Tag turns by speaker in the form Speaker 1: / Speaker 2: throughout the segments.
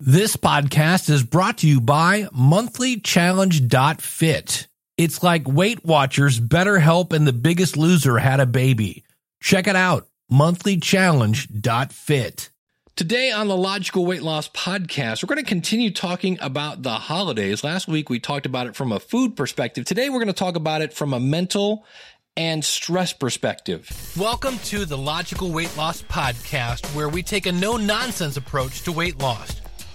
Speaker 1: This podcast is brought to you by monthlychallenge.fit. It's like Weight Watchers, BetterHelp, and The Biggest Loser had a baby. Check it out, monthlychallenge.fit. Today on the Logical Weight Loss Podcast, we're going to continue talking about the holidays. Last week we talked about it from a food perspective. Today we're going to talk about it from a mental and stress perspective. Welcome to the Logical Weight Loss Podcast, where we take a no nonsense approach to weight loss.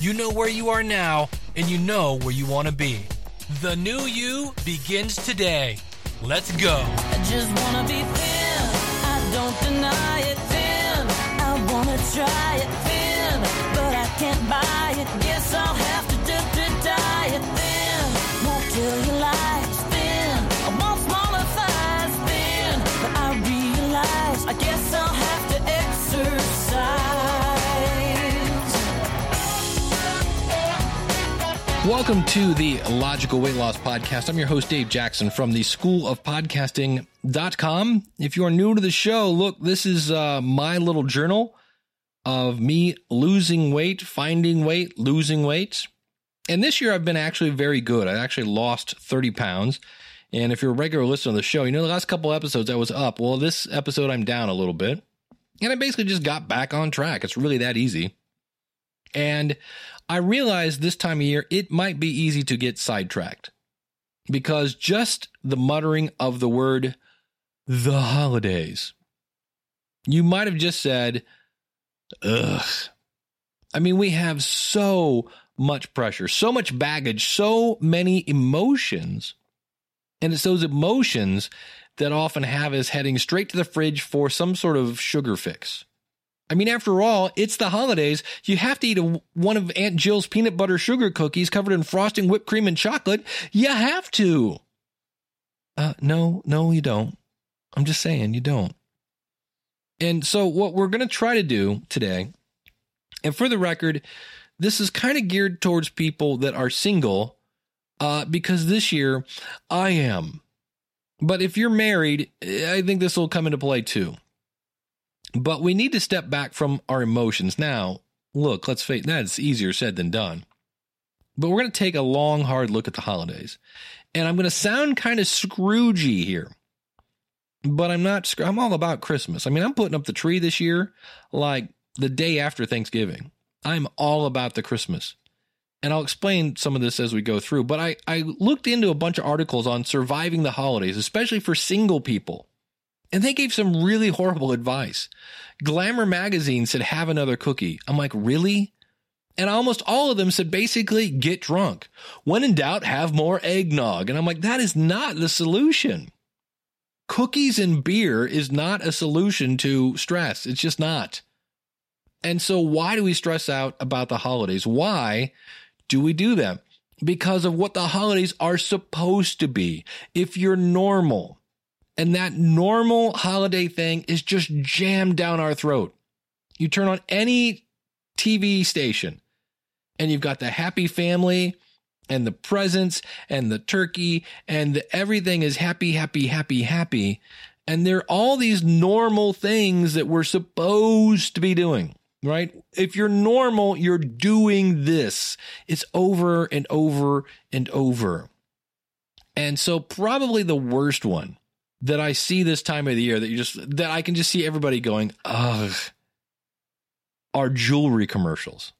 Speaker 1: You know where you are now, and you know where you want to be. The new you begins today. Let's go.
Speaker 2: I just wanna be thin. I don't deny it thin. I wanna try it thin, but I can't buy it. Guess I'll have to do to diet thin. Won't kill your life thin. I want smaller thighs thin, but I realize I guess I'll
Speaker 1: Welcome to the Logical Weight Loss Podcast. I'm your host, Dave Jackson from the School of Podcasting.com. If you are new to the show, look, this is uh, my little journal of me losing weight, finding weight, losing weight. And this year I've been actually very good. I actually lost 30 pounds. And if you're a regular listener of the show, you know the last couple episodes I was up. Well, this episode I'm down a little bit. And I basically just got back on track. It's really that easy. And I realized this time of year it might be easy to get sidetracked because just the muttering of the word the holidays, you might have just said, ugh. I mean, we have so much pressure, so much baggage, so many emotions. And it's those emotions that often have us heading straight to the fridge for some sort of sugar fix. I mean, after all, it's the holidays. You have to eat a, one of Aunt Jill's peanut butter sugar cookies covered in frosting, whipped cream, and chocolate. You have to. Uh, no, no, you don't. I'm just saying, you don't. And so, what we're going to try to do today, and for the record, this is kind of geared towards people that are single, uh, because this year I am. But if you're married, I think this will come into play too. But we need to step back from our emotions. Now, look, let's face that's easier said than done. But we're going to take a long, hard look at the holidays. And I'm going to sound kind of Scroogey here. But I'm not, I'm all about Christmas. I mean, I'm putting up the tree this year like the day after Thanksgiving. I'm all about the Christmas. And I'll explain some of this as we go through. But I, I looked into a bunch of articles on surviving the holidays, especially for single people. And they gave some really horrible advice. Glamour magazine said, have another cookie. I'm like, really? And almost all of them said basically get drunk. When in doubt, have more eggnog. And I'm like, that is not the solution. Cookies and beer is not a solution to stress. It's just not. And so, why do we stress out about the holidays? Why do we do them? Because of what the holidays are supposed to be. If you're normal and that normal holiday thing is just jammed down our throat, you turn on any TV station and you've got the happy family and the presents and the turkey and the, everything is happy, happy, happy, happy. And there are all these normal things that we're supposed to be doing right? If you're normal, you're doing this. It's over and over and over. And so, probably the worst one that I see this time of the year that you just, that I can just see everybody going, ugh, are jewelry commercials.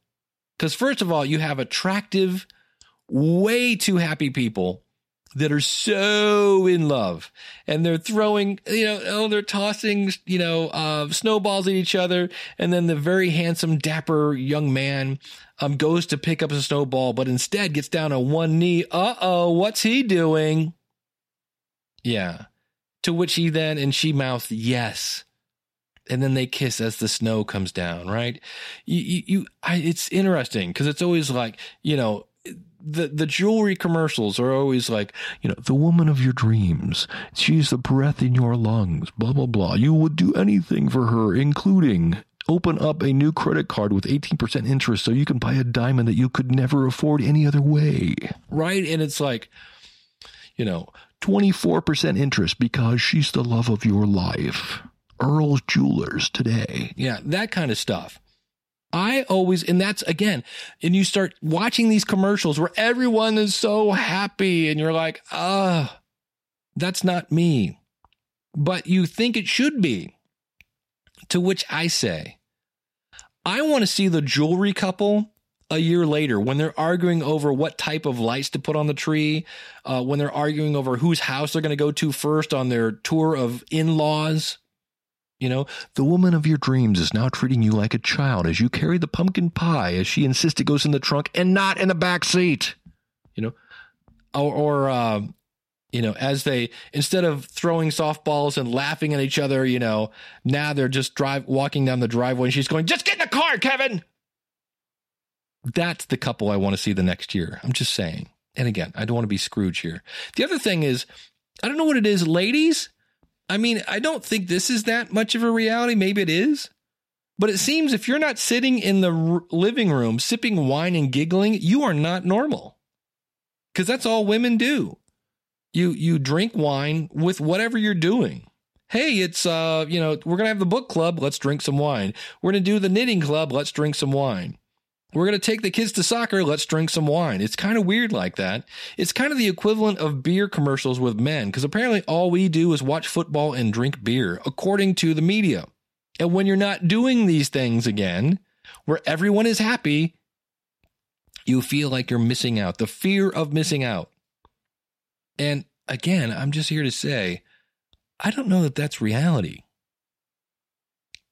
Speaker 1: Because, first of all, you have attractive, way too happy people that are so in love and they're throwing, you know, oh, they're tossing, you know, uh, snowballs at each other. And then the very handsome, dapper young man, um, goes to pick up a snowball, but instead gets down on one knee. Uh oh, what's he doing? Yeah. To which he then and she mouthed, yes. and then they kiss as the snow comes down, right? You, you, you I, it's interesting because it's always like, you know, the the jewelry commercials are always like, you know, the woman of your dreams. She's the breath in your lungs. Blah blah blah. You would do anything for her, including open up a new credit card with 18% interest so you can buy a diamond that you could never afford any other way. Right? And it's like, you know, 24% interest because she's the love of your life. Earl's Jewelers today. Yeah, that kind of stuff. I always, and that's again, and you start watching these commercials where everyone is so happy and you're like, ah, that's not me. But you think it should be. To which I say, I want to see the jewelry couple a year later when they're arguing over what type of lights to put on the tree, uh, when they're arguing over whose house they're going to go to first on their tour of in laws. You know, the woman of your dreams is now treating you like a child as you carry the pumpkin pie as she insists it goes in the trunk and not in the back seat. You know, or, or uh, you know, as they instead of throwing softballs and laughing at each other, you know, now they're just drive walking down the driveway and she's going, "Just get in the car, Kevin." That's the couple I want to see the next year. I'm just saying. And again, I don't want to be Scrooge here. The other thing is, I don't know what it is, ladies I mean, I don't think this is that much of a reality. Maybe it is. But it seems if you're not sitting in the r- living room sipping wine and giggling, you are not normal. Cuz that's all women do. You you drink wine with whatever you're doing. Hey, it's uh, you know, we're going to have the book club, let's drink some wine. We're going to do the knitting club, let's drink some wine. We're going to take the kids to soccer. Let's drink some wine. It's kind of weird like that. It's kind of the equivalent of beer commercials with men because apparently all we do is watch football and drink beer, according to the media. And when you're not doing these things again, where everyone is happy, you feel like you're missing out. The fear of missing out. And again, I'm just here to say, I don't know that that's reality.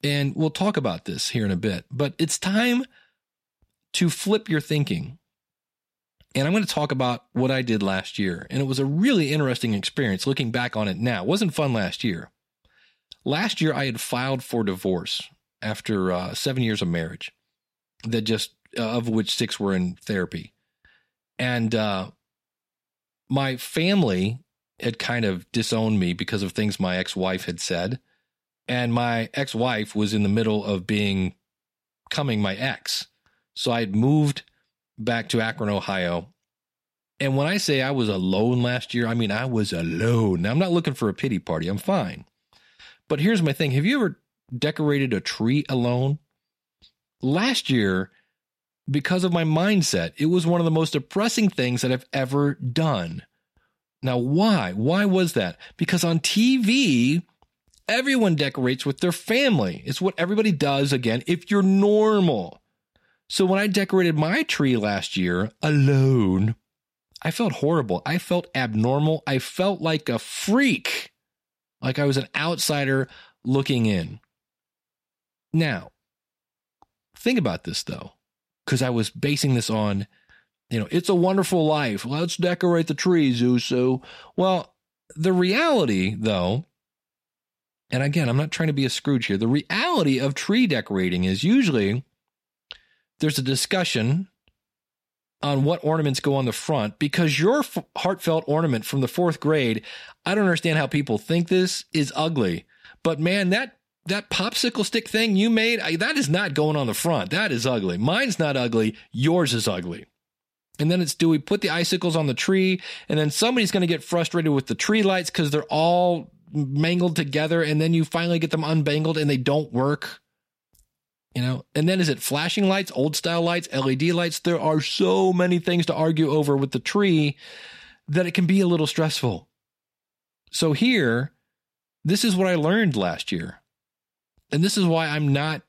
Speaker 1: And we'll talk about this here in a bit, but it's time to flip your thinking. And I'm going to talk about what I did last year. And it was a really interesting experience looking back on it now. It wasn't fun last year. Last year, I had filed for divorce after uh, seven years of marriage, that just, uh, of which six were in therapy. And uh, my family had kind of disowned me because of things my ex wife had said. And my ex wife was in the middle of being coming my ex. So I had moved back to Akron, Ohio. And when I say I was alone last year, I mean I was alone. Now, I'm not looking for a pity party. I'm fine. But here's my thing Have you ever decorated a tree alone? Last year, because of my mindset, it was one of the most depressing things that I've ever done. Now, why? Why was that? Because on TV, everyone decorates with their family. It's what everybody does, again, if you're normal. So when I decorated my tree last year alone, I felt horrible. I felt abnormal. I felt like a freak, like I was an outsider looking in. Now, think about this though, because I was basing this on, you know, it's a wonderful life. Let's decorate the trees, Uso. Well, the reality though, and again, I'm not trying to be a Scrooge here. The reality of tree decorating is usually there's a discussion on what ornaments go on the front because your f- heartfelt ornament from the fourth grade, I don't understand how people think this is ugly. But man, that that popsicle stick thing you made, I, that is not going on the front. That is ugly. Mine's not ugly. Yours is ugly. And then it's do we put the icicles on the tree? And then somebody's going to get frustrated with the tree lights because they're all mangled together. And then you finally get them unbangled and they don't work you know? And then is it flashing lights old style lights led lights? There are so many things to argue over with the tree that it can be a little stressful. So here this is what i learned last year. And this is why i'm not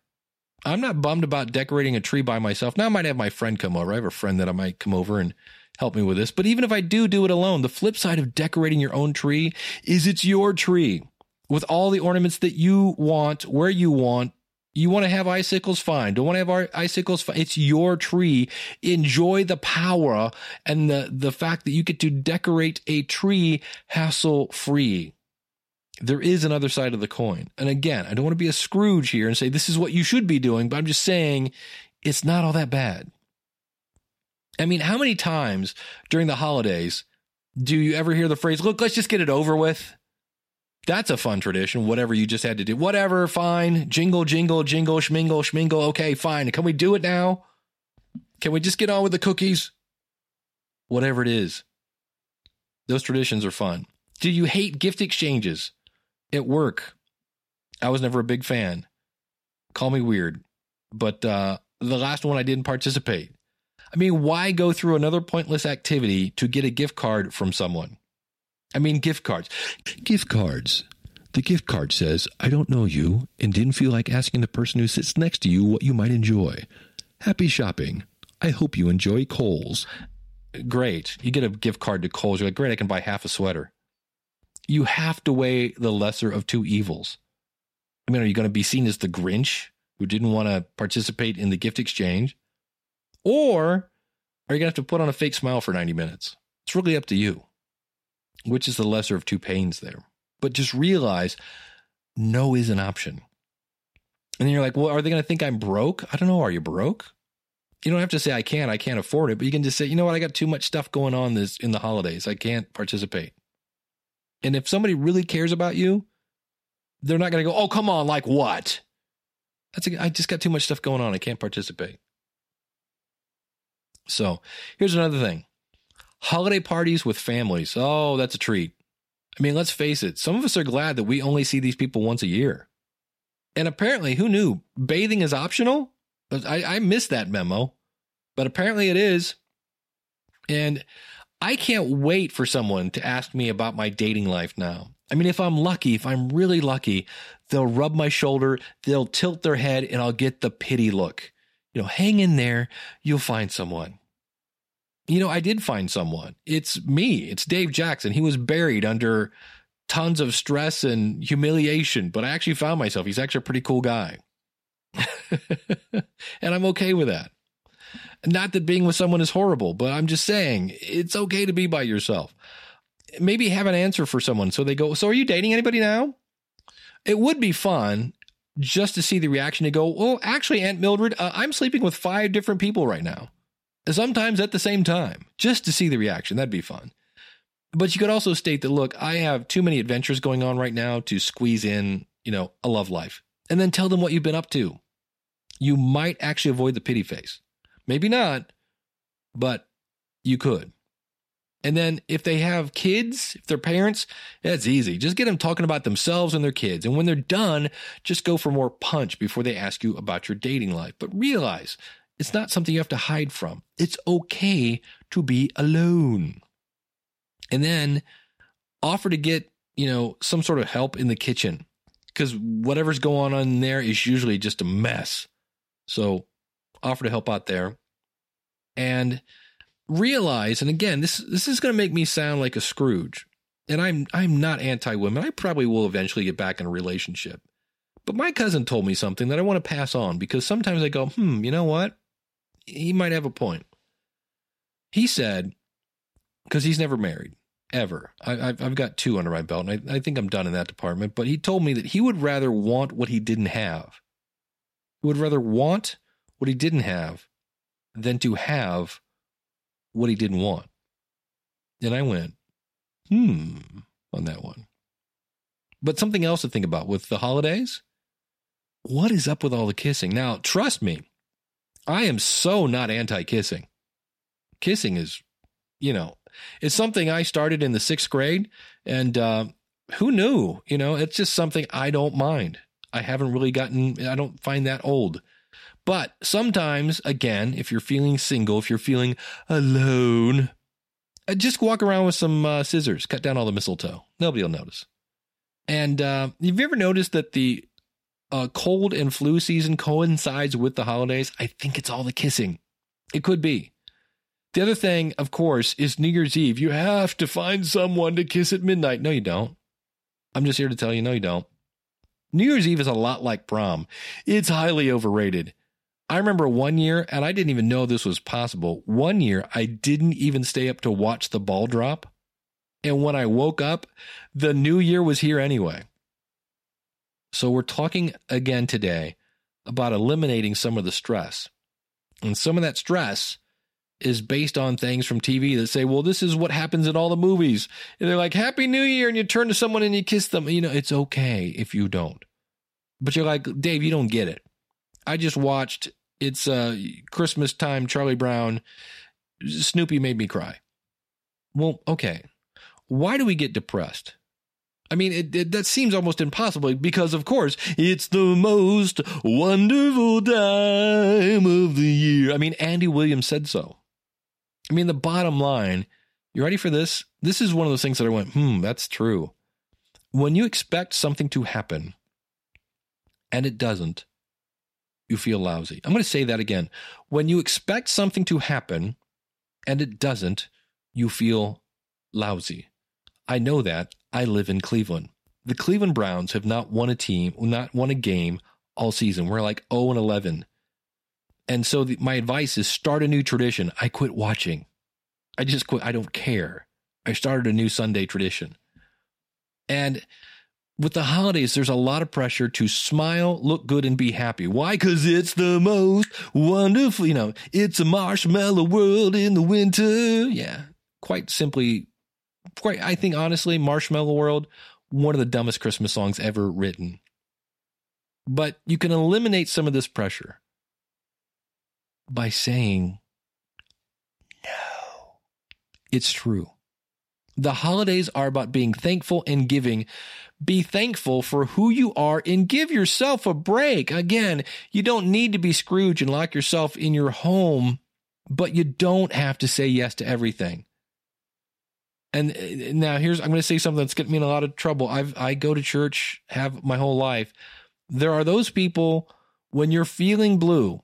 Speaker 1: i'm not bummed about decorating a tree by myself. Now i might have my friend come over. I have a friend that i might come over and help me with this. But even if i do do it alone the flip side of decorating your own tree is it's your tree with all the ornaments that you want where you want you want to have icicles? Fine. Don't want to have our icicles? Fine. It's your tree. Enjoy the power and the, the fact that you get to decorate a tree hassle free. there is another side of the coin. And again, I don't want to be a Scrooge here and say this is what you should be doing, but I'm just saying it's not all that bad. I mean, how many times during the holidays do you ever hear the phrase, look, let's just get it over with? That's a fun tradition. Whatever you just had to do. Whatever, fine. Jingle, jingle, jingle, schmingle, schmingle. Okay, fine. Can we do it now? Can we just get on with the cookies? Whatever it is. Those traditions are fun. Do you hate gift exchanges at work? I was never a big fan. Call me weird. But uh, the last one I didn't participate. I mean, why go through another pointless activity to get a gift card from someone? I mean, gift cards.
Speaker 3: Gift cards. The gift card says, I don't know you and didn't feel like asking the person who sits next to you what you might enjoy. Happy shopping. I hope you enjoy Kohl's.
Speaker 1: Great. You get a gift card to Kohl's. You're like, great, I can buy half a sweater. You have to weigh the lesser of two evils. I mean, are you going to be seen as the Grinch who didn't want to participate in the gift exchange? Or are you going to have to put on a fake smile for 90 minutes? It's really up to you. Which is the lesser of two pains there? But just realize no is an option. And then you're like, well, are they going to think I'm broke? I don't know. Are you broke? You don't have to say I can't, I can't afford it, but you can just say, you know what, I got too much stuff going on this in the holidays. I can't participate. And if somebody really cares about you, they're not going to go, oh, come on, like what? That's a, I just got too much stuff going on. I can't participate. So here's another thing holiday parties with families. Oh, that's a treat. I mean, let's face it, some of us are glad that we only see these people once a year. And apparently, who knew? Bathing is optional? I, I missed that memo, but apparently it is. And I can't wait for someone to ask me about my dating life now. I mean, if I'm lucky, if I'm really lucky, they'll rub my shoulder, they'll tilt their head, and I'll get the pity look. You know, hang in there, you'll find someone. You know, I did find someone. It's me, it's Dave Jackson. He was buried under tons of stress and humiliation, but I actually found myself. He's actually a pretty cool guy. and I'm okay with that. Not that being with someone is horrible, but I'm just saying it's okay to be by yourself. Maybe have an answer for someone so they go, So are you dating anybody now? It would be fun just to see the reaction to go, Well, actually, Aunt Mildred, uh, I'm sleeping with five different people right now, sometimes at the same time, just to see the reaction. That'd be fun. But you could also state that, look, I have too many adventures going on right now to squeeze in, you know, a love life. And then tell them what you've been up to. You might actually avoid the pity face. Maybe not, but you could. And then if they have kids, if they're parents, that's easy. Just get them talking about themselves and their kids. And when they're done, just go for more punch before they ask you about your dating life. But realize it's not something you have to hide from. It's okay to be alone. And then offer to get, you know, some sort of help in the kitchen because whatever's going on in there is usually just a mess. So offer to help out there and realize and again this this is going to make me sound like a Scrooge and I'm I'm not anti women I probably will eventually get back in a relationship but my cousin told me something that I want to pass on because sometimes I go hmm you know what he might have a point he said because he's never married ever I, have I've got two under my belt and I, I think I'm done in that department but he told me that he would rather want what he didn't have he would rather want what he didn't have than to have what he didn't want. And I went, hmm, on that one. But something else to think about with the holidays what is up with all the kissing? Now, trust me, I am so not anti kissing. Kissing is, you know, it's something I started in the sixth grade, and uh, who knew? You know, it's just something I don't mind. I haven't really gotten, I don't find that old. But sometimes, again, if you're feeling single, if you're feeling alone, uh, just walk around with some uh, scissors, cut down all the mistletoe. Nobody will notice. And uh, have you ever noticed that the uh, cold and flu season coincides with the holidays? I think it's all the kissing. It could be. The other thing, of course, is New Year's Eve. You have to find someone to kiss at midnight. No, you don't. I'm just here to tell you, no, you don't. New Year's Eve is a lot like prom. It's highly overrated. I remember one year, and I didn't even know this was possible. One year, I didn't even stay up to watch the ball drop. And when I woke up, the new year was here anyway. So we're talking again today about eliminating some of the stress. And some of that stress is based on things from TV that say, well, this is what happens in all the movies. And they're like, Happy New Year. And you turn to someone and you kiss them. You know, it's okay if you don't. But you're like, Dave, you don't get it. I just watched it's uh Christmas time, Charlie Brown. Snoopy made me cry. Well, okay. Why do we get depressed? I mean, it, it, that seems almost impossible because, of course, it's the most wonderful time of the year. I mean, Andy Williams said so. I mean, the bottom line, you ready for this? This is one of those things that I went, hmm, that's true. When you expect something to happen and it doesn't, you feel lousy. I'm going to say that again. When you expect something to happen and it doesn't, you feel lousy. I know that. I live in Cleveland. The Cleveland Browns have not won a team, not won a game all season. We're like 0 and 11. And so the, my advice is start a new tradition. I quit watching. I just quit. I don't care. I started a new Sunday tradition. And with the holidays, there's a lot of pressure to smile, look good, and be happy. Why? Because it's the most wonderful, you know, it's a marshmallow world in the winter. Yeah. Quite simply, quite, I think honestly, Marshmallow World, one of the dumbest Christmas songs ever written. But you can eliminate some of this pressure by saying, no, it's true. The holidays are about being thankful and giving. Be thankful for who you are and give yourself a break. Again, you don't need to be Scrooge and lock yourself in your home, but you don't have to say yes to everything. And uh, now here's I'm going to say something that's getting me in a lot of trouble. I've I go to church have my whole life. There are those people when you're feeling blue,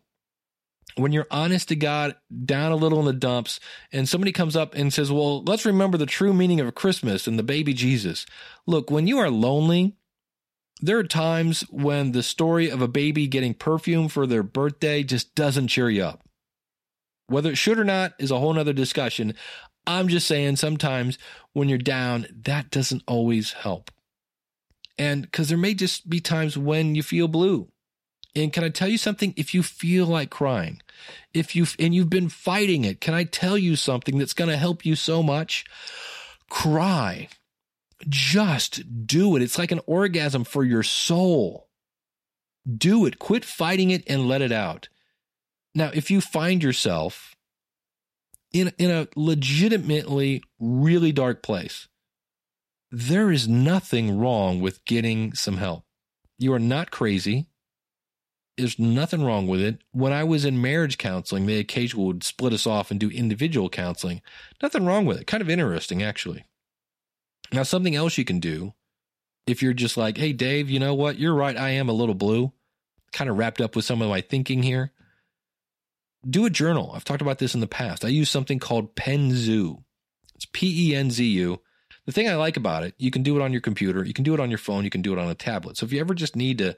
Speaker 1: when you're honest to God, down a little in the dumps, and somebody comes up and says, Well, let's remember the true meaning of Christmas and the baby Jesus. Look, when you are lonely, there are times when the story of a baby getting perfume for their birthday just doesn't cheer you up. Whether it should or not is a whole nother discussion. I'm just saying sometimes when you're down, that doesn't always help. And because there may just be times when you feel blue. And can I tell you something? If you feel like crying, if you and you've been fighting it, can I tell you something that's going to help you so much? Cry. Just do it. It's like an orgasm for your soul. Do it. Quit fighting it and let it out. Now, if you find yourself in in a legitimately really dark place, there is nothing wrong with getting some help. You are not crazy there's nothing wrong with it. When I was in marriage counseling, they occasionally would split us off and do individual counseling. Nothing wrong with it. Kind of interesting, actually. Now, something else you can do if you're just like, hey, Dave, you know what? You're right. I am a little blue, kind of wrapped up with some of my thinking here. Do a journal. I've talked about this in the past. I use something called Penzu. It's P E N Z U. The thing I like about it, you can do it on your computer, you can do it on your phone, you can do it on a tablet. So if you ever just need to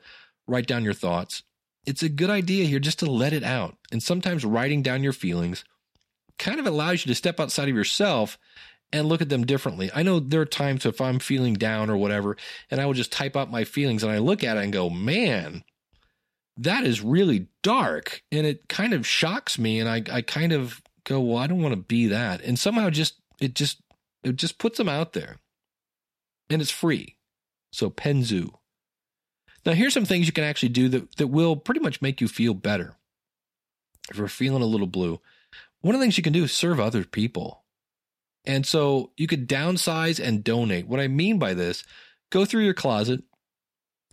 Speaker 1: write down your thoughts, it's a good idea here just to let it out. And sometimes writing down your feelings kind of allows you to step outside of yourself and look at them differently. I know there are times if I'm feeling down or whatever, and I will just type out my feelings and I look at it and go, man, that is really dark. And it kind of shocks me. And I, I kind of go, well, I don't want to be that. And somehow just, it just, it just puts them out there and it's free. So Penzu. Now, here's some things you can actually do that, that will pretty much make you feel better. If you're feeling a little blue, one of the things you can do is serve other people. And so you could downsize and donate. What I mean by this, go through your closet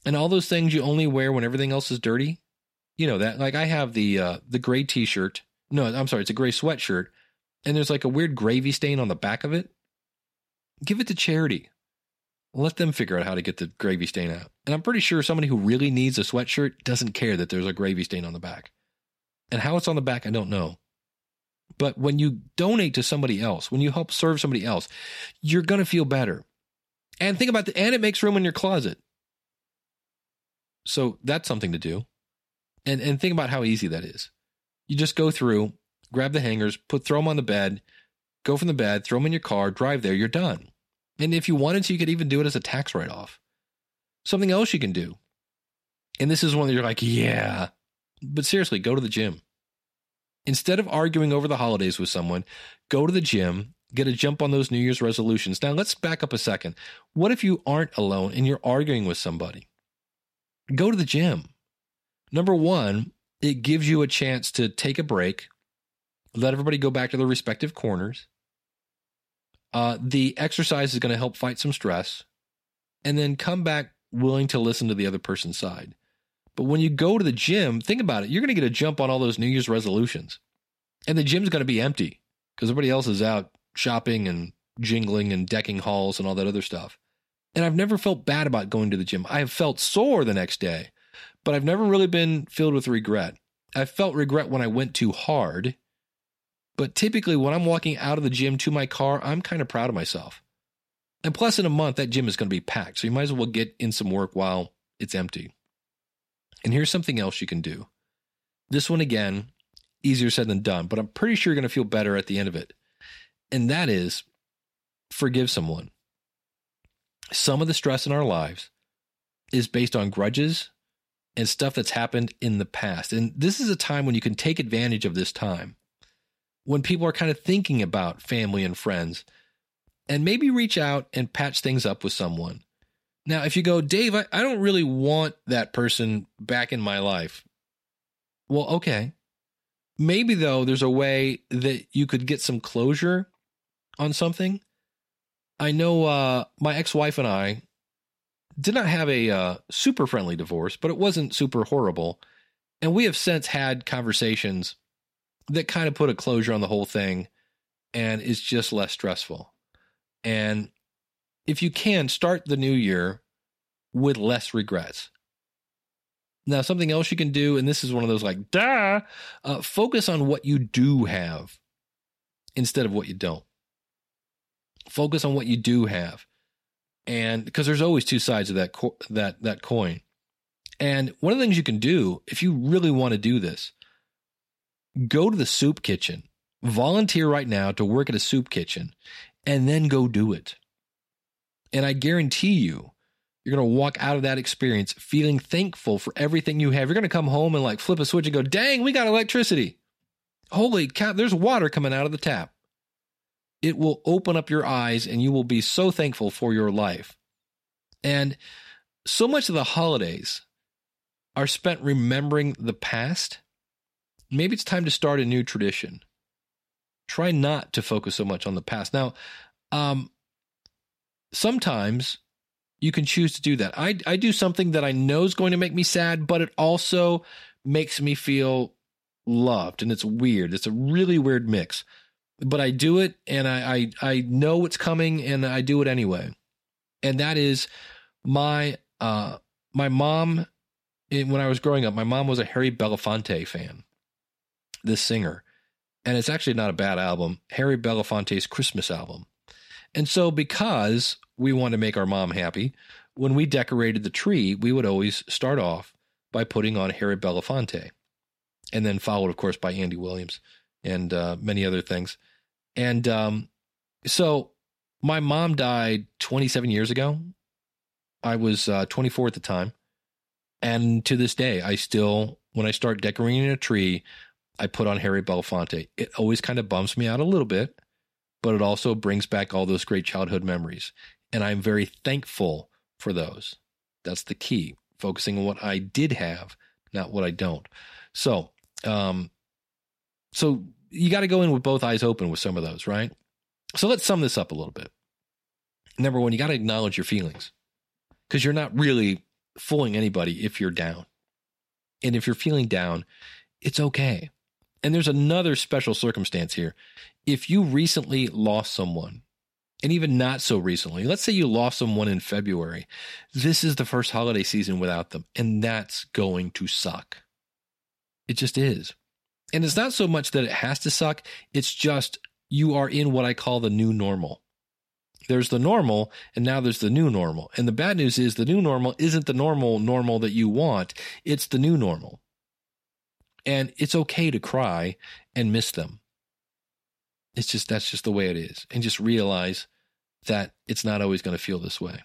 Speaker 1: and all those things you only wear when everything else is dirty. You know that like I have the uh the gray t-shirt. No, I'm sorry, it's a gray sweatshirt and there's like a weird gravy stain on the back of it. Give it to charity. Let them figure out how to get the gravy stain out. And I'm pretty sure somebody who really needs a sweatshirt doesn't care that there's a gravy stain on the back. And how it's on the back, I don't know. But when you donate to somebody else, when you help serve somebody else, you're going to feel better. And think about the, and it makes room in your closet. So that's something to do. And, and think about how easy that is. You just go through, grab the hangers, put, throw them on the bed, go from the bed, throw them in your car, drive there, you're done. And if you wanted to, you could even do it as a tax write off. Something else you can do. And this is one that you're like, yeah. But seriously, go to the gym. Instead of arguing over the holidays with someone, go to the gym, get a jump on those New Year's resolutions. Now, let's back up a second. What if you aren't alone and you're arguing with somebody? Go to the gym. Number one, it gives you a chance to take a break, let everybody go back to their respective corners. Uh, the exercise is going to help fight some stress, and then come back willing to listen to the other person's side. But when you go to the gym, think about it. You're going to get a jump on all those New Year's resolutions. And the gym's going to be empty because everybody else is out shopping and jingling and decking halls and all that other stuff. And I've never felt bad about going to the gym. I have felt sore the next day, but I've never really been filled with regret. I felt regret when I went too hard. But typically, when I'm walking out of the gym to my car, I'm kind of proud of myself. And plus, in a month, that gym is going to be packed. So you might as well get in some work while it's empty. And here's something else you can do. This one, again, easier said than done, but I'm pretty sure you're going to feel better at the end of it. And that is forgive someone. Some of the stress in our lives is based on grudges and stuff that's happened in the past. And this is a time when you can take advantage of this time when people are kind of thinking about family and friends and maybe reach out and patch things up with someone. Now, if you go, Dave, I, I don't really want that person back in my life. Well, okay. Maybe, though, there's a way that you could get some closure on something. I know uh, my ex wife and I did not have a uh, super friendly divorce, but it wasn't super horrible. And we have since had conversations that kind of put a closure on the whole thing and is just less stressful. And if you can, start the new year with less regrets. Now, something else you can do, and this is one of those like, duh, uh, focus on what you do have instead of what you don't. Focus on what you do have. And because there's always two sides of that, co- that, that coin. And one of the things you can do, if you really want to do this, go to the soup kitchen, volunteer right now to work at a soup kitchen, and then go do it. And I guarantee you, you're going to walk out of that experience feeling thankful for everything you have. You're going to come home and like flip a switch and go, dang, we got electricity. Holy cow, there's water coming out of the tap. It will open up your eyes and you will be so thankful for your life. And so much of the holidays are spent remembering the past. Maybe it's time to start a new tradition. Try not to focus so much on the past. Now, um, sometimes you can choose to do that. I, I do something that I know is going to make me sad, but it also makes me feel loved. And it's weird. It's a really weird mix. But I do it and I, I, I know it's coming and I do it anyway. And that is my uh my mom when I was growing up, my mom was a Harry Belafonte fan, this singer. And it's actually not a bad album, Harry Belafonte's Christmas album. And so, because we want to make our mom happy, when we decorated the tree, we would always start off by putting on Harry Belafonte, and then followed, of course, by Andy Williams and uh, many other things. And um, so, my mom died 27 years ago. I was uh, 24 at the time. And to this day, I still, when I start decorating a tree, I put on Harry Belafonte. It always kind of bumps me out a little bit but it also brings back all those great childhood memories. And I'm very thankful for those. That's the key, focusing on what I did have, not what I don't. So, um, so you got to go in with both eyes open with some of those, right? So let's sum this up a little bit. Number one, you got to acknowledge your feelings because you're not really fooling anybody if you're down. And if you're feeling down, it's okay. And there's another special circumstance here. If you recently lost someone, and even not so recently, let's say you lost someone in February, this is the first holiday season without them, and that's going to suck. It just is. And it's not so much that it has to suck, it's just you are in what I call the new normal. There's the normal, and now there's the new normal. And the bad news is the new normal isn't the normal normal that you want, it's the new normal. And it's okay to cry and miss them. It's just, that's just the way it is. And just realize that it's not always going to feel this way.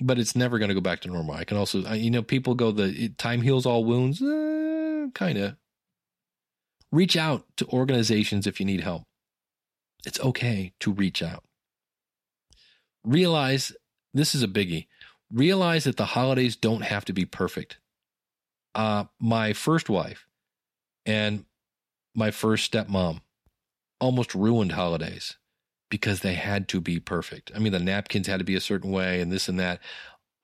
Speaker 1: But it's never going to go back to normal. I can also, you know, people go, the time heals all wounds. Eh, kind of. Reach out to organizations if you need help. It's okay to reach out. Realize this is a biggie. Realize that the holidays don't have to be perfect. Uh, my first wife and my first stepmom almost ruined holidays because they had to be perfect. I mean, the napkins had to be a certain way and this and that.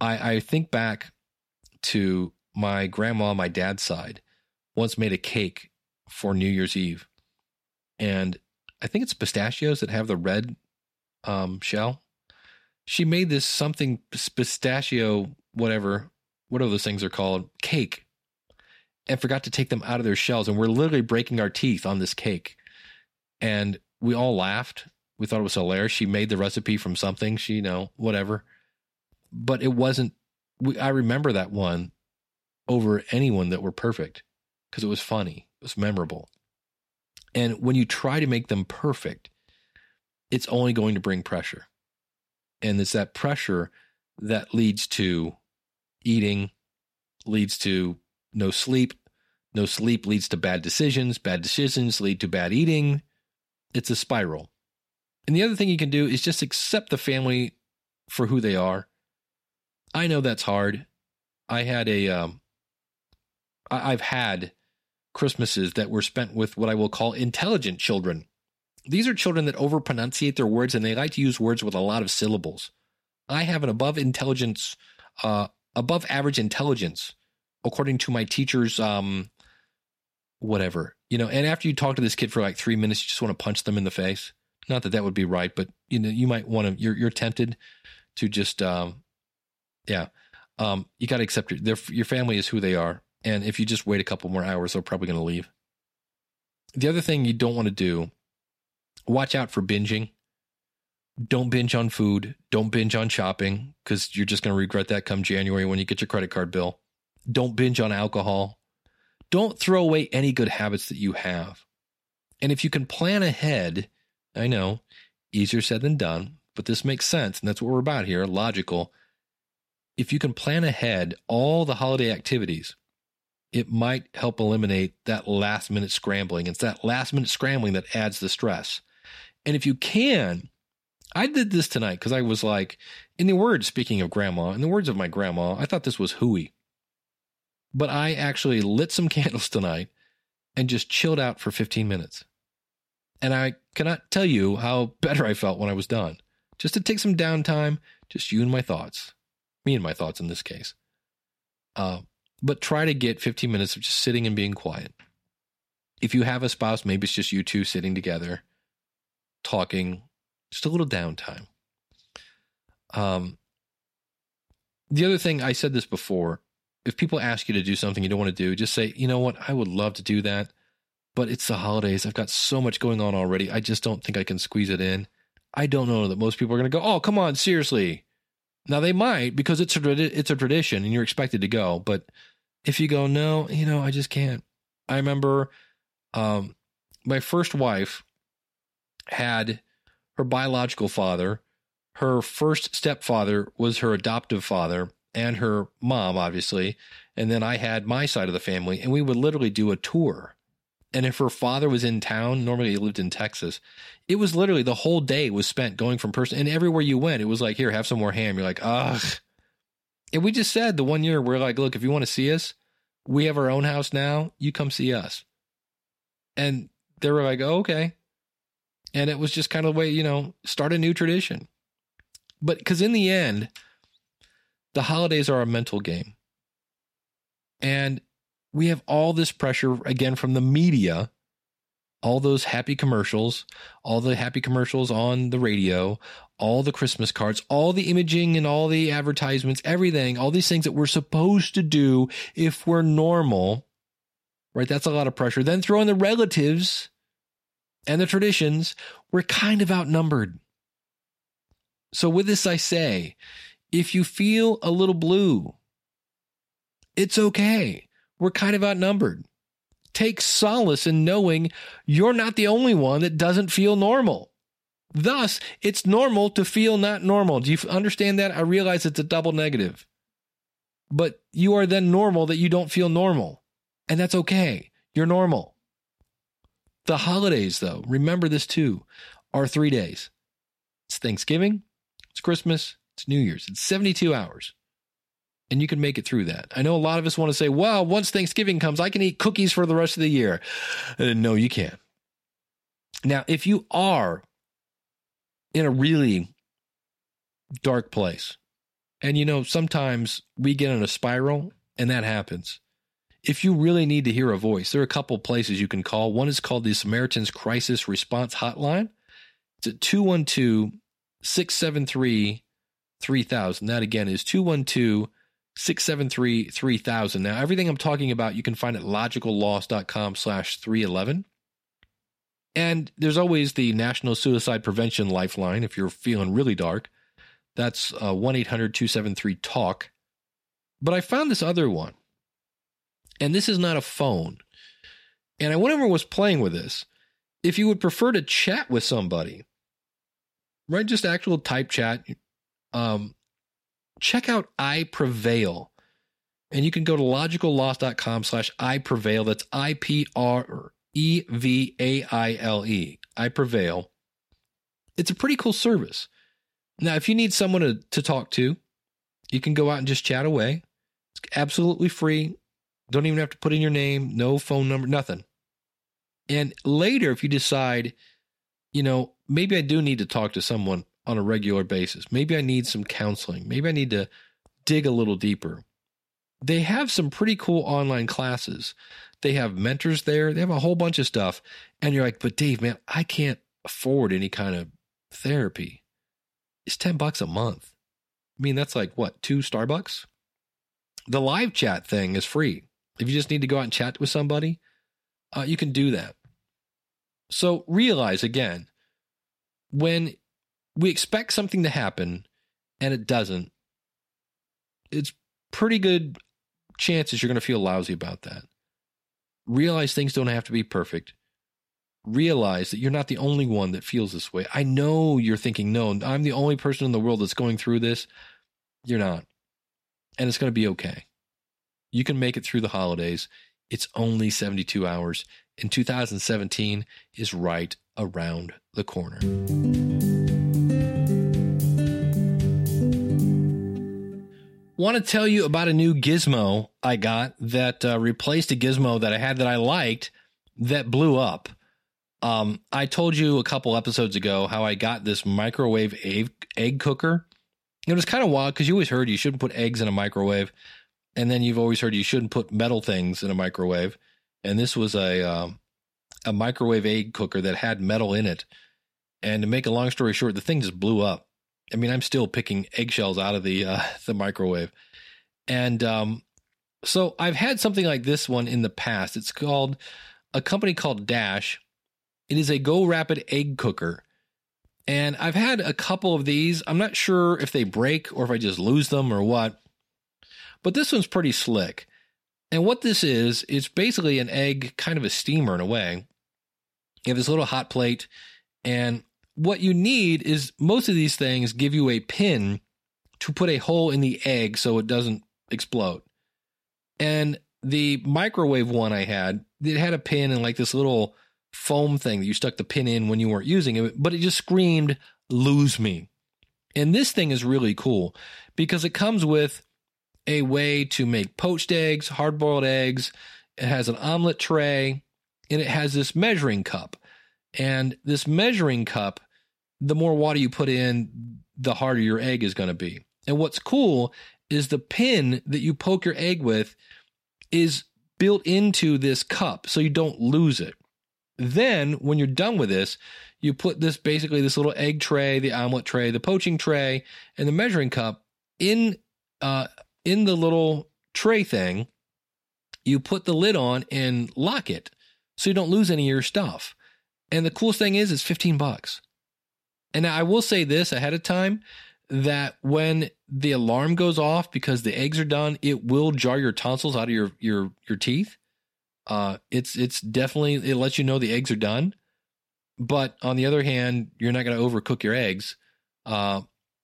Speaker 1: I, I think back to my grandma on my dad's side once made a cake for New Year's Eve. And I think it's pistachios that have the red um, shell. She made this something pistachio, whatever, whatever those things are called, cake, and forgot to take them out of their shells. And we're literally breaking our teeth on this cake. And we all laughed. We thought it was hilarious. She made the recipe from something, she, you know, whatever. But it wasn't, we, I remember that one over anyone that were perfect because it was funny, was memorable. And when you try to make them perfect, it's only going to bring pressure. And it's that pressure that leads to eating, leads to no sleep. No sleep leads to bad decisions. Bad decisions lead to bad eating. It's a spiral. And the other thing you can do is just accept the family for who they are. I know that's hard. I had a, um, I've had Christmases that were spent with what I will call intelligent children. These are children that overpronunciate their words and they like to use words with a lot of syllables. I have an above intelligence, uh, above average intelligence, according to my teacher's, um, whatever, you know. And after you talk to this kid for like three minutes, you just want to punch them in the face. Not that that would be right, but you know, you might want to. You're you're tempted to just, um, yeah. Um, you got to accept your their, your family is who they are, and if you just wait a couple more hours, they're probably going to leave. The other thing you don't want to do, watch out for binging. Don't binge on food. Don't binge on shopping because you're just going to regret that come January when you get your credit card bill. Don't binge on alcohol. Don't throw away any good habits that you have. And if you can plan ahead, I know, easier said than done, but this makes sense. And that's what we're about here logical. If you can plan ahead all the holiday activities, it might help eliminate that last minute scrambling. It's that last minute scrambling that adds the stress. And if you can, I did this tonight because I was like, in the words, speaking of grandma, in the words of my grandma, I thought this was hooey. But I actually lit some candles tonight and just chilled out for 15 minutes. And I cannot tell you how better I felt when I was done. Just to take some downtime, just you and my thoughts, me and my thoughts in this case. Uh, but try to get 15 minutes of just sitting and being quiet. If you have a spouse, maybe it's just you two sitting together, talking, just a little downtime. Um, the other thing, I said this before if people ask you to do something you don't want to do, just say, you know what, I would love to do that, but it's the holidays. I've got so much going on already. I just don't think I can squeeze it in. I don't know that most people are going to go, oh, come on, seriously. Now they might because it's a it's a tradition and you're expected to go. But if you go, no, you know, I just can't. I remember um, my first wife had her biological father, her first stepfather was her adoptive father, and her mom, obviously. And then I had my side of the family, and we would literally do a tour. And if her father was in town, normally he lived in Texas, it was literally the whole day was spent going from person. And everywhere you went, it was like, here, have some more ham. You're like, ugh. And we just said the one year, we're like, look, if you want to see us, we have our own house now. You come see us. And they were like, oh, okay. And it was just kind of the way, you know, start a new tradition. But because in the end, the holidays are a mental game. And we have all this pressure again from the media, all those happy commercials, all the happy commercials on the radio, all the Christmas cards, all the imaging and all the advertisements, everything, all these things that we're supposed to do if we're normal, right? That's a lot of pressure. Then throw in the relatives and the traditions. We're kind of outnumbered. So, with this, I say, if you feel a little blue, it's okay. We're kind of outnumbered. Take solace in knowing you're not the only one that doesn't feel normal. Thus, it's normal to feel not normal. Do you understand that? I realize it's a double negative. But you are then normal that you don't feel normal. And that's okay. You're normal. The holidays, though, remember this too, are three days. It's Thanksgiving, it's Christmas, it's New Year's. It's 72 hours. And you can make it through that. I know a lot of us want to say, well, once Thanksgiving comes, I can eat cookies for the rest of the year. Uh, no, you can't. Now, if you are in a really dark place, and you know, sometimes we get in a spiral and that happens. If you really need to hear a voice, there are a couple places you can call. One is called the Samaritan's Crisis Response Hotline. It's at 212 673 3000. That again is 212 673 3000. Now, everything I'm talking about, you can find at logicalloss.com slash 311. And there's always the National Suicide Prevention Lifeline if you're feeling really dark. That's uh, 1 800 273 TALK. But I found this other one, and this is not a phone. And I whenever was playing with this, if you would prefer to chat with somebody, right? Just actual type chat, um, check out I Prevail. And you can go to logicalloss.com slash I Prevail. That's I P R E V A I L E. I Prevail. It's a pretty cool service. Now, if you need someone to, to talk to, you can go out and just chat away. It's absolutely free. Don't even have to put in your name, no phone number, nothing. And later, if you decide, you know, maybe I do need to talk to someone on a regular basis, maybe I need some counseling, maybe I need to dig a little deeper. They have some pretty cool online classes. They have mentors there, they have a whole bunch of stuff. And you're like, but Dave, man, I can't afford any kind of therapy. It's 10 bucks a month. I mean, that's like what, two Starbucks? The live chat thing is free. If you just need to go out and chat with somebody, uh, you can do that. So realize again, when we expect something to happen and it doesn't, it's pretty good chances you're going to feel lousy about that. Realize things don't have to be perfect. Realize that you're not the only one that feels this way. I know you're thinking, no, I'm the only person in the world that's going through this. You're not. And it's going to be okay. You can make it through the holidays. It's only 72 hours, and 2017 is right around the corner. Want to tell you about a new gizmo I got that uh, replaced a gizmo that I had that I liked that blew up. Um, I told you a couple episodes ago how I got this microwave egg, egg cooker. It was kind of wild because you always heard you shouldn't put eggs in a microwave, and then you've always heard you shouldn't put metal things in a microwave. And this was a um, a microwave egg cooker that had metal in it. And to make a long story short, the thing just blew up. I mean, I'm still picking eggshells out of the uh, the microwave, and um, so I've had something like this one in the past. It's called a company called Dash. It is a Go Rapid egg cooker, and I've had a couple of these. I'm not sure if they break or if I just lose them or what, but this one's pretty slick. And what this is, it's basically an egg, kind of a steamer in a way. You have this little hot plate, and what you need is most of these things give you a pin to put a hole in the egg so it doesn't explode. And the microwave one I had, it had a pin and like this little foam thing that you stuck the pin in when you weren't using it, but it just screamed, lose me. And this thing is really cool because it comes with a way to make poached eggs, hard boiled eggs. It has an omelet tray and it has this measuring cup. And this measuring cup, the more water you put in, the harder your egg is going to be. And what's cool is the pin that you poke your egg with is built into this cup so you don't lose it. Then, when you're done with this, you put this basically this little egg tray, the omelet tray, the poaching tray, and the measuring cup in uh, in the little tray thing. You put the lid on and lock it so you don't lose any of your stuff. And the coolest thing is, it's 15 bucks. And I will say this ahead of time that when the alarm goes off because the eggs are done, it will jar your tonsils out of your your your teeth. Uh, it's it's definitely it lets you know the eggs are done. but on the other hand, you're not going to overcook your eggs. Uh,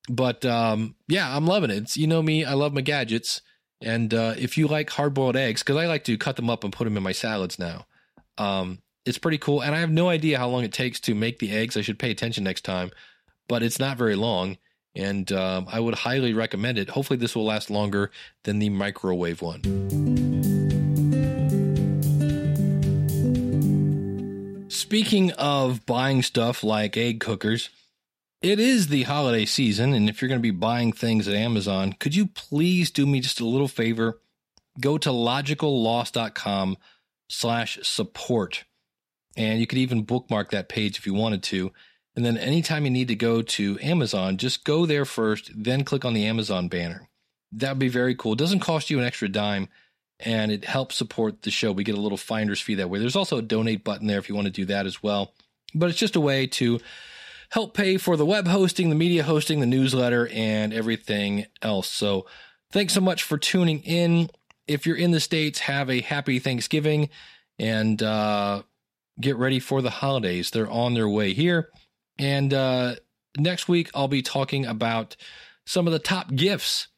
Speaker 1: but um, yeah, I'm loving it. It's, you know me, I love my gadgets. And uh, if you like hard boiled eggs, because I like to cut them up and put them in my salads now, um, it's pretty cool. And I have no idea how long it takes to make the eggs. I should pay attention next time, but it's not very long. And um, I would highly recommend it. Hopefully, this will last longer than the microwave one. Speaking of buying stuff like egg cookers, it is the holiday season, and if you're going to be buying things at Amazon, could you please do me just a little favor? Go to logicalloss.com slash support. And you could even bookmark that page if you wanted to. And then anytime you need to go to Amazon, just go there first, then click on the Amazon banner. That would be very cool. It doesn't cost you an extra dime and it helps support the show. We get a little finder's fee that way. There's also a donate button there if you want to do that as well. But it's just a way to help pay for the web hosting, the media hosting, the newsletter, and everything else. So thanks so much for tuning in. If you're in the States, have a happy Thanksgiving and uh, get ready for the holidays. They're on their way here. And uh, next week, I'll be talking about some of the top gifts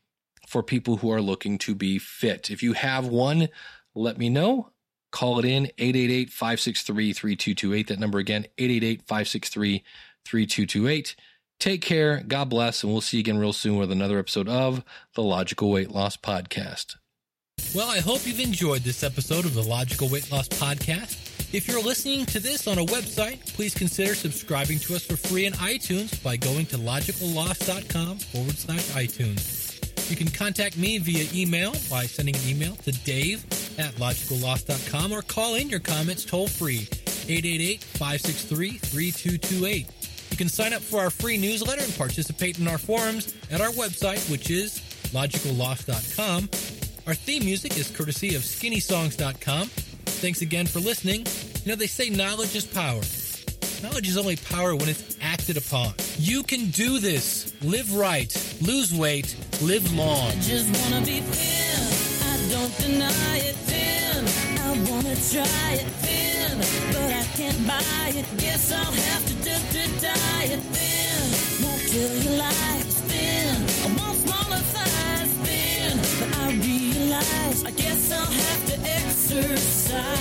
Speaker 1: for people who are looking to be fit. If you have one, let me know. Call it in 888 563 3228. That number again, 888 563 3228. Take care. God bless. And we'll see you again real soon with another episode of the Logical Weight Loss Podcast.
Speaker 4: Well, I hope you've enjoyed this episode of the Logical Weight Loss Podcast. If you're listening to this on a website, please consider subscribing to us for free in iTunes by going to logicalloss.com forward slash iTunes. You can contact me via email by sending an email to dave at logicalloss.com or call in your comments toll free 888 563 3228. You can sign up for our free newsletter and participate in our forums at our website, which is logicalloss.com. Our theme music is courtesy of skinnysongs.com. Thanks again for listening. You know, they say knowledge is power. Knowledge is only power when it's acted upon. You can do this. Live right, lose weight, live long.
Speaker 2: I just wanna be thin. I don't deny it thin. I wanna try it thin, but I can't buy it. Guess I'll have to do to diet thin. Won't kill your life thin. I want smaller I realize I guess I'll have to exercise.